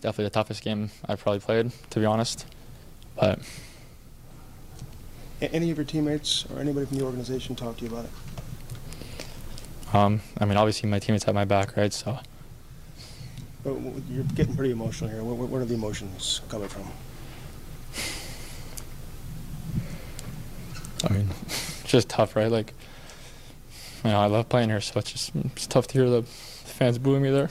It's definitely the toughest game I've probably played, to be honest. But any of your teammates or anybody from the organization talk to you about it? Um, I mean, obviously my teammates have my back, right? So. But you're getting pretty emotional here. Where, where are the emotions coming from? I mean, it's just tough, right? Like, you know, I love playing here, so it's just it's tough to hear the fans booing me there.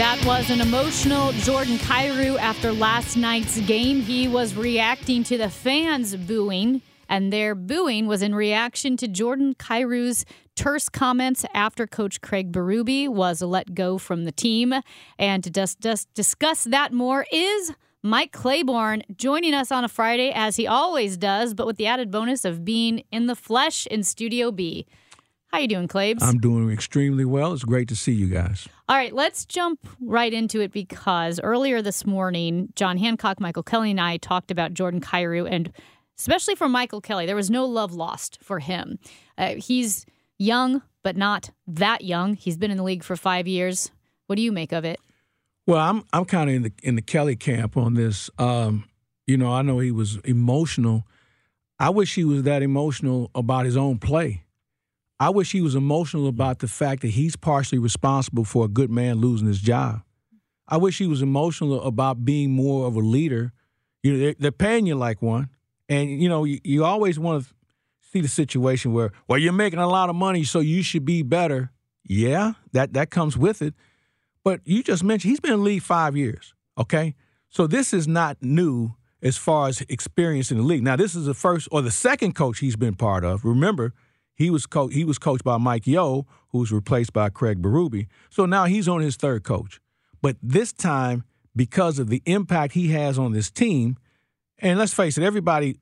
That was an emotional Jordan Kyrou after last night's game. He was reacting to the fans booing, and their booing was in reaction to Jordan Kyrou's terse comments after Coach Craig Berube was let go from the team. And to just, just discuss that more is Mike Claiborne joining us on a Friday, as he always does, but with the added bonus of being in the flesh in Studio B. How you doing, Claibs? I'm doing extremely well. It's great to see you guys. All right, let's jump right into it because earlier this morning, John Hancock, Michael Kelly, and I talked about Jordan Kyrou, and especially for Michael Kelly, there was no love lost for him. Uh, he's young, but not that young. He's been in the league for five years. What do you make of it? Well, I'm I'm kind of in the in the Kelly camp on this. Um, you know, I know he was emotional. I wish he was that emotional about his own play. I wish he was emotional about the fact that he's partially responsible for a good man losing his job. I wish he was emotional about being more of a leader. You know, they're, they're paying you like one, and you know you, you always want to see the situation where, well, you're making a lot of money, so you should be better. Yeah, that that comes with it. But you just mentioned he's been in the league five years. Okay, so this is not new as far as experience in the league. Now, this is the first or the second coach he's been part of. Remember, he was co- he was coached by Mike Yeo, who was replaced by Craig Berube. So now he's on his third coach. But this time, because of the impact he has on this team, and let's face it, everybody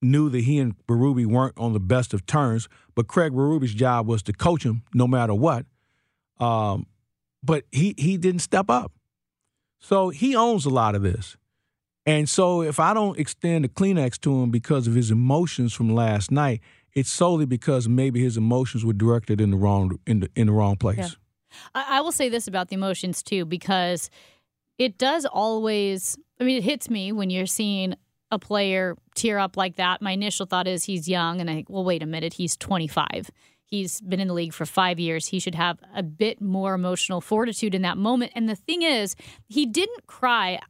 knew that he and Berube weren't on the best of terms, but Craig Berube's job was to coach him no matter what. Um, but he he didn't step up. So he owns a lot of this. And so if I don't extend a Kleenex to him because of his emotions from last night, it's solely because maybe his emotions were directed in the wrong in the in the wrong place. Yeah. I, I will say this about the emotions too, because it does always. I mean, it hits me when you're seeing a player tear up like that. My initial thought is he's young, and I think, well, wait a minute, he's 25. He's been in the league for five years. He should have a bit more emotional fortitude in that moment. And the thing is, he didn't cry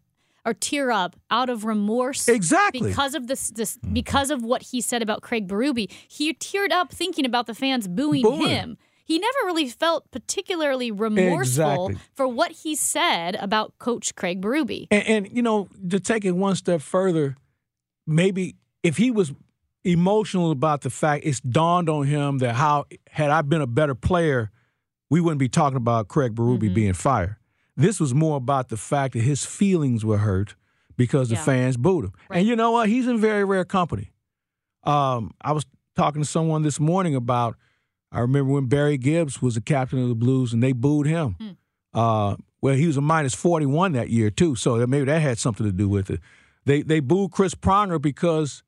or tear up out of remorse exactly because of this, this mm-hmm. because of what he said about Craig Berube. He teared up thinking about the fans booing, booing. him. He never really felt particularly remorseful exactly. for what he said about Coach Craig Berube. And, and you know, to take it one step further, maybe if he was emotional about the fact it's dawned on him that how had I been a better player, we wouldn't be talking about Craig Berube mm-hmm. being fired. This was more about the fact that his feelings were hurt because yeah. the fans booed him. Right. And you know what? He's in very rare company. Um, I was talking to someone this morning about. I remember when Barry Gibbs was the captain of the Blues and they booed him. Hmm. Uh, well, he was a minus 41 that year, too, so maybe that had something to do with it. They, they booed Chris Pronger because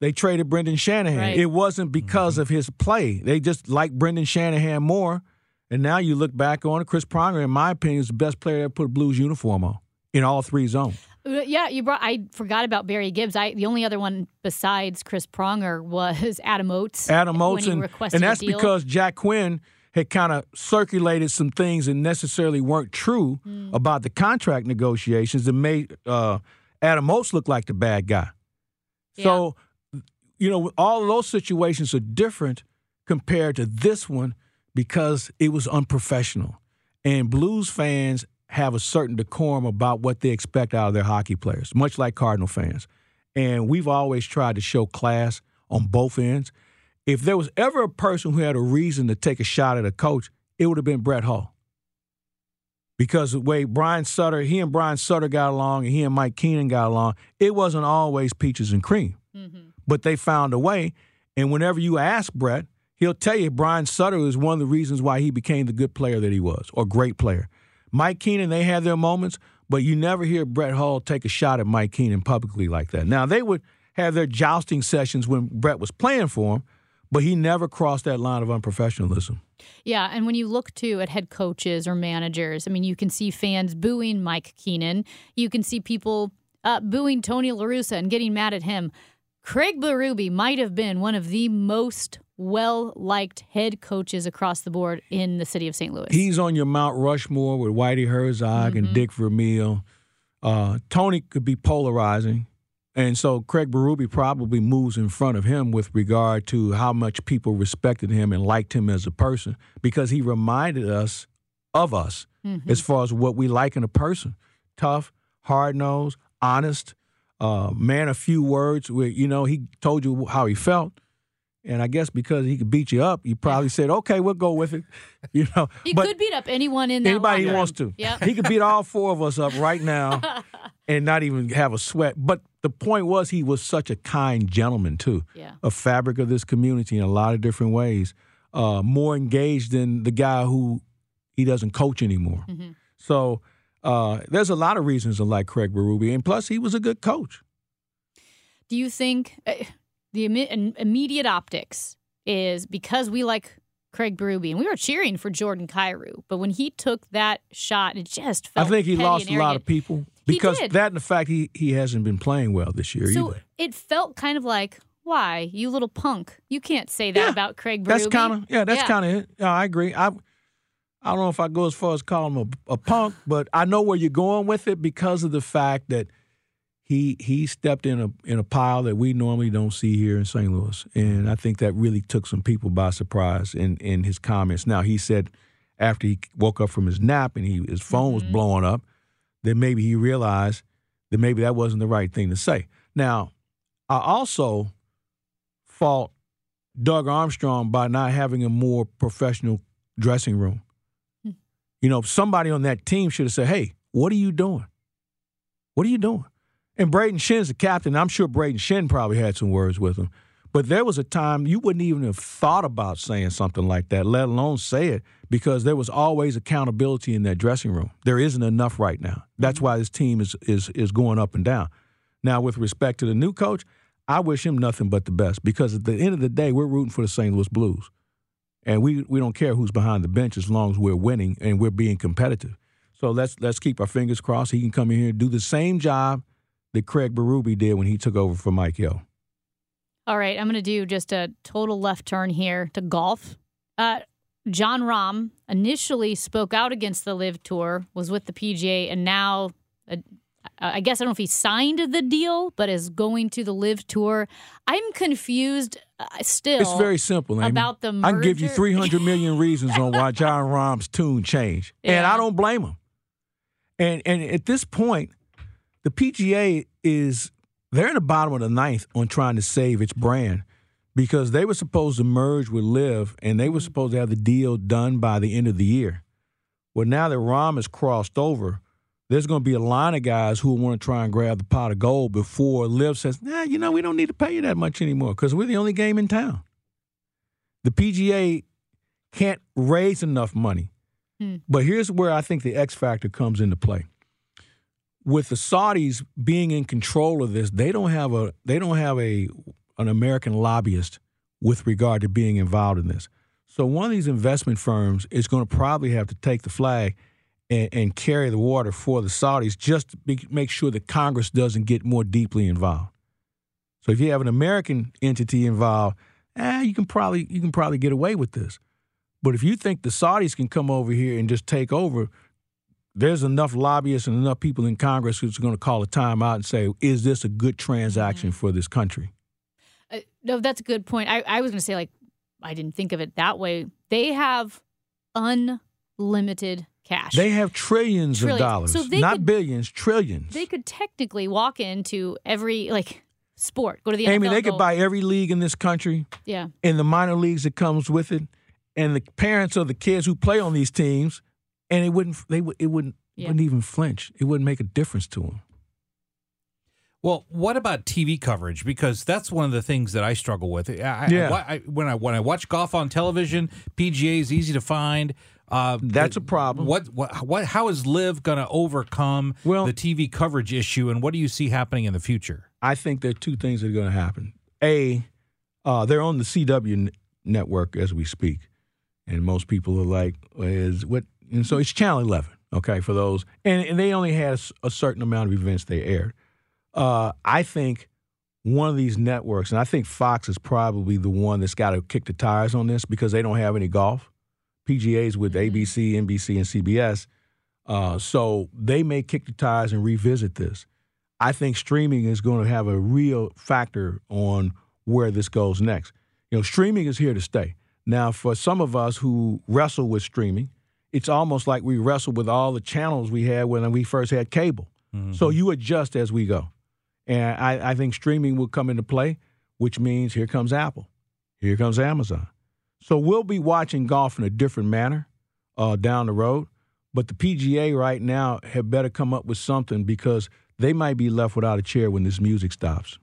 they traded Brendan Shanahan. Right. It wasn't because mm-hmm. of his play. They just liked Brendan Shanahan more and now you look back on it, Chris Pronger, in my opinion, is the best player to ever put a Blues uniform on in all three zones. Uh, yeah, you brought. I forgot about Barry Gibbs. I the only other one besides Chris Pronger was Adam Oates. Adam Oates, and, and that's because Jack Quinn had kind of circulated some things that necessarily weren't true mm. about the contract negotiations that made uh, Adam Oates look like the bad guy. Yeah. So, you know, all of those situations are different compared to this one because it was unprofessional. And Blues fans have a certain decorum about what they expect out of their hockey players, much like Cardinal fans. And we've always tried to show class on both ends. If there was ever a person who had a reason to take a shot at a coach, it would have been Brett Hull. because the way Brian Sutter, he and Brian Sutter got along, and he and Mike Keenan got along, it wasn't always peaches and cream. Mm-hmm. But they found a way. And whenever you ask Brett, he'll tell you Brian Sutter is one of the reasons why he became the good player that he was, or great player. Mike Keenan, they had their moments, but you never hear Brett Hull take a shot at Mike Keenan publicly like that. Now they would have their jousting sessions when Brett was playing for him, but he never crossed that line of unprofessionalism. Yeah, and when you look too at head coaches or managers, I mean, you can see fans booing Mike Keenan. You can see people uh, booing Tony La Russa and getting mad at him. Craig Berube might have been one of the most well liked head coaches across the board in the city of St. Louis. He's on your Mount Rushmore with Whitey Herzog and Dick Vermeil. Uh, Tony could be polarizing. And so Craig Berube probably moves in front of him with regard to how much people respected him and liked him as a person because he reminded us of us as far as what we like in a person. Tough, hard nosed, honest, uh, man of few words. Where, you know, he told you how he felt. And I guess because he could beat you up, you probably said, "Okay, we'll go with it." You know, he but could beat up anyone in that anybody he wants to. Yeah. He could beat all four of us up right now and not even have a sweat. But the point was, he was such a kind gentleman too, Yeah. a fabric of this community in a lot of different ways. Uh, more engaged than the guy who he doesn't coach anymore. Mm-hmm. So uh, there's a lot of reasons to like Craig Berube, and plus he was a good coach. Do you think uh, the im- immediate optics is because we like Craig Berube and we were cheering for Jordan Kyrou, but when he took that shot, it just I think he lost a lot of people because that and the fact he he hasn't been playing well this year So either. it felt kind of like, why, you little punk? You can't say that Yeah, about Craig Berube. That's kind of yeah. That's Yeah. kind of it. Yeah, I agree. I I don't know if I go as far as calling him a, a punk, but I know where you're going with it because of the fact that he he stepped in a in a pile that we normally don't see here in St. Louis, and I think that really took some people by surprise in in his comments. Now he said after he woke up from his nap and he his phone was mm-hmm. blowing up, that maybe he realized that maybe that wasn't the right thing to say. Now I also fault Doug Armstrong by not having a more professional dressing room. Hmm. You know, somebody on that team should have said, "Hey, what are you doing? What are you doing?" And Brayden Schenn's the captain. I'm sure Brayden Schenn probably had some words with him. But there was a time you wouldn't even have thought about saying something like that, let alone say it, because there was always accountability in that dressing room. There isn't enough right now. That's mm-hmm. why this team is is is going up and down. Now, with respect to the new coach, I wish him nothing but the best because at the end of the day, we're rooting for the St. Louis Blues. And we, we don't care who's behind the bench as long as we're winning and we're being competitive. So let's let's keep our fingers crossed. He can come in here and do the same job that Craig Berube did when he took over for Mike Hill. All right, I'm going to do just a total left turn here to golf. Uh, Jon Rahm initially spoke out against the LIV Tour, was with the PGA, and now uh, I guess I don't know if he signed the deal, but is going to the LIV Tour. I'm confused uh, still. It's very simple, Amy. about the I can give you 300 million reasons on why Jon Rahm's tune changed. And I don't blame him. And and at this point, the PGA is they're in the bottom of the ninth on trying to save its brand because they were supposed to merge with LIV and they were supposed to have the deal done by the end of the year. Well, now that Rahm has crossed over, there's going to be a line of guys who want to try and grab the pot of gold before Liv says, nah, you know, we don't need to pay you that much anymore because we're the only game in town. The PGA can't raise enough money. Hmm. But here's where I think the X factor comes into play. With the Saudis being in control of this, they don't have a they don't have a an American lobbyist with regard to being involved in this. So one of these investment firms is going to probably have to take the flag and, and carry the water for the Saudis just to be, make sure that Congress doesn't get more deeply involved. So if you have an American entity involved, eh, you can probably you can probably get away with this. But if you think the Saudis can come over here and just take over, there's enough lobbyists and enough people in Congress who's going to call a timeout and say, "Is this a good transaction for this country?" Uh, no, that's a good point. I, I was going to say, like, I didn't think of it that way. They have unlimited cash. They have trillions, Trillions. of dollars, So they not could- billions, trillions. they could technically walk into every like sport, go to the Amy, NFL, they could buy every league in this country Yeah, and the minor leagues that comes with it, and the parents of the kids who play on these teams and it wouldn't. They would. It wouldn't. Yeah. Wouldn't even flinch. It wouldn't make a difference to them. Well, what about TV coverage? Because that's one of the things that I struggle with. I, I- Yeah. I, when I when I watch golf on television, PGA is easy to find. Uh, That's a problem. What what what? How is LIV going to overcome Well- the TV coverage issue, and what do you see happening in the future? I think there are two things that are going to happen. A, uh, they're on the CW n- network as we speak, and most people are like, "Is what?" And so it's Channel 11, okay, for those, and, and they only had a certain amount of events they aired. Uh, I think one of these networks, and I think Fox is probably the one that's got to kick the tires on this because they don't have any golf. PGA's with ABC, NBC, and CBS. Uh, so they may kick the tires and revisit this. I think streaming is going to have a real factor on where this goes next. You know, streaming is here to stay. Now, for some of us who wrestle with streaming, it's almost like we wrestled with all the channels we had when we first had cable. So you adjust as we go. And I, I think streaming will come into play, which means here comes Apple, here comes Amazon. So we'll be watching golf in a different manner uh, down the road. But the PGA right now had better come up with something because they might be left without a chair when this music stops.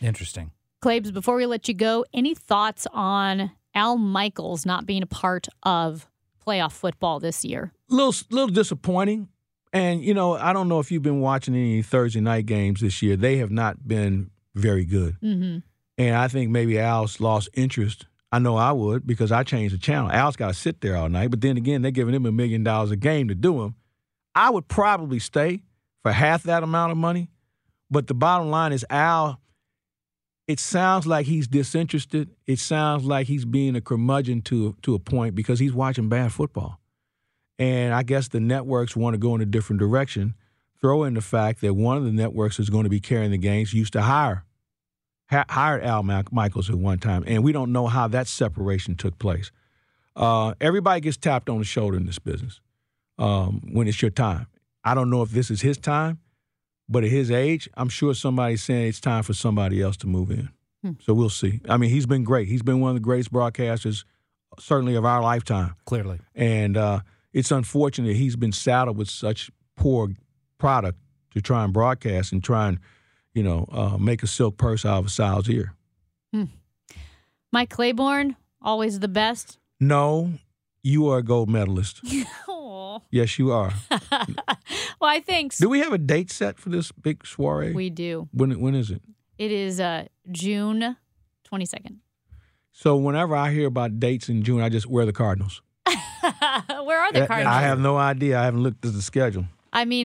Interesting. Claibs, before we let you go, any thoughts on Al Michaels not being a part of playoff football this year? little little disappointing. And you know, I don't know if you've been watching any Thursday night games this year. They have not been very good. Mm-hmm. And I think maybe Al's lost interest. I know I would because I changed the channel. Al's got to sit there all night. But then again, they're giving him a million dollars a game to do him. I would probably stay for half that amount of money. But the bottom line is Al. It sounds like he's disinterested. It sounds like he's being a curmudgeon to to a point because he's watching bad football. And I guess the networks want to go in a different direction. Throw in the fact that one of the networks is going to be carrying the games used to hire ha- hired Al Michaels at one time, and we don't know how that separation took place. Uh, everybody gets tapped on the shoulder in this business um, when it's your time. I don't know if this is his time, but at his age, I'm sure somebody's saying it's time for somebody else to move in. So we'll see. I mean, he's been great. He's been one of the greatest broadcasters, certainly of our lifetime. Clearly. And uh, it's unfortunate he's been saddled with such poor product to try and broadcast and try and, you know, uh, make a silk purse out of a sow's ear. Mike Claiborne, always the best. No, you are a gold medalist. Oh, Yes, you are. why? Thanks. Do we have a date set for this big soiree? We do. when when is it? It is uh, June twenty second. So whenever I hear about dates in June, I just wear the Cardinals. Where are the Cardinals? I have no idea. I haven't looked at the schedule. I mean,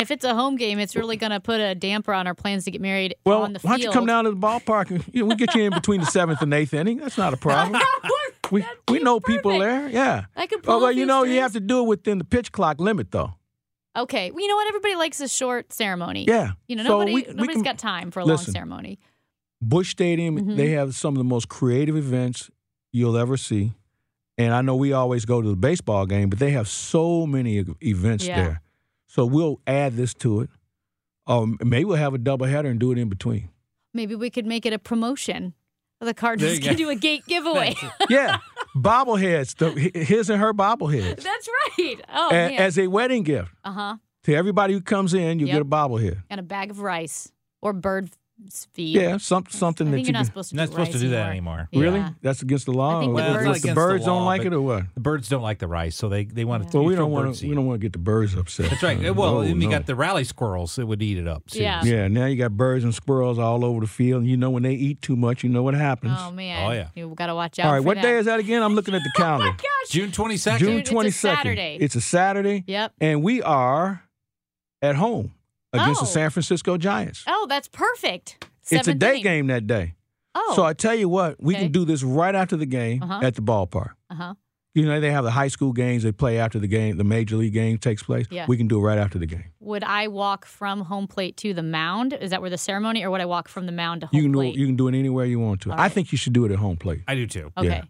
If it's a home game, it's really going to put a damper on our plans to get married Well, on the field. why don't you come down to the ballpark and you know, we get you in between the seventh and eighth inning? That's not a problem. we we know people there. Yeah. I could pull Oh, well, you know, you have to do it within the pitch clock limit, though. Okay. Well, you know what? Everybody likes a short ceremony. Yeah. You know, So nobody we- we can- got time for a Listen. long ceremony. Busch Stadium, Mhm. they have some of the most creative events you'll ever see. And I know we always go to the baseball game, but they have so many events Yeah. there. So we'll add this to it. Um, maybe we'll have a doubleheader and do it in between. Maybe we could make it a promotion. The There Cardinals you can do a gate giveaway. Yeah, bobbleheads, the, his and her bobbleheads, That's right. Oh A- man. as a wedding gift Uh huh. to everybody who comes in. You Yep. get a bobblehead. And a bag of rice or bird feed. Yeah, some, something I that think you you're not supposed to. Not do supposed to do that anymore. anymore. Really? That's against the law. I think or with what- birds- the not birds the don't like it or what? The birds don't like the rice, so they, they want to. Well, we don't want to. We don't want to get the birds upset. That's right. Well, Oh, and you no. got the rally squirrels that would eat it up. Yeah. seriously. Yeah, now you got birds and squirrels all over the field. And you know when they eat too much, you know what happens. Oh man. Oh, yeah. You got to watch out. all right, for what that. day is that again? I'm looking at the oh, calendar. Gosh. June twenty second. June Dude, it's a twenty second. Saturday. It's a Saturday, Yep. and we are at home against Oh. the San Francisco Giants. Oh, that's perfect. It's a day inning. game that day. Oh. So I tell you what, we Okay. can do this right after the game Uh-huh. at the ballpark. uh huh. You know, they have the high school games they play after the game, the major league game takes place. Yeah. We can do it right after the game. Would I walk from home plate to the mound? Is that where the ceremony, or would I walk from the mound to home You can do plate? it, you can do it anywhere you want to. All I think you should do it at home plate. I do too. okay. yeah.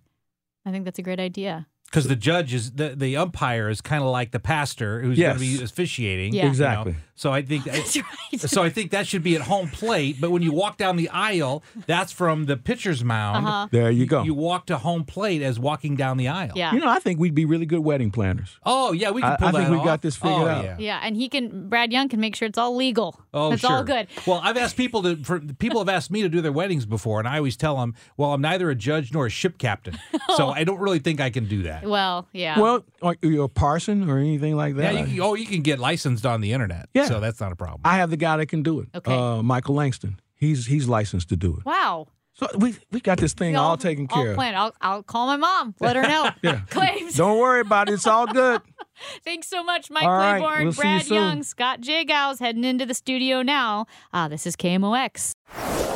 I think that's a great idea. Because the judge is the, the umpire is kind of like the pastor who's Yes. going to be officiating. Yeah. you know? Exactly. So I think That's right. so. I think that should be at home plate. But when you walk down the aisle, that's from the pitcher's mound. Uh-huh. There you go. You walk to home plate as walking down the aisle. Yeah. You know, I think we'd be really good wedding planners. Oh yeah, we can I- pull I think we off. got this figured oh, out. Yeah. yeah, and he can. Brad Young can make sure it's all legal. Oh, it's sure. all good. Well, I've asked people to. For, people have asked me to do their weddings before, and I always tell them, "Well, I'm neither a judge nor a ship captain, so I don't really think I can do that." Well, yeah. Well, are you a parson or anything like Yeah, that? you, oh, you can get licensed on the internet, Yeah. so that's not a problem. I have the guy that can do it. Okay. Uh, Michael Langston. He's he's licensed to do it. wow. So we we got this thing We all taken all care of. planned. I'll, I'll call my mom. Let her know. Yeah. Claibs. Don't worry about it. It's all good. Thanks so much, Mike All right, Claiborne, we'll see you Brad soon. Young, Scott Jagow's heading into the studio now. Uh, this is KMOX.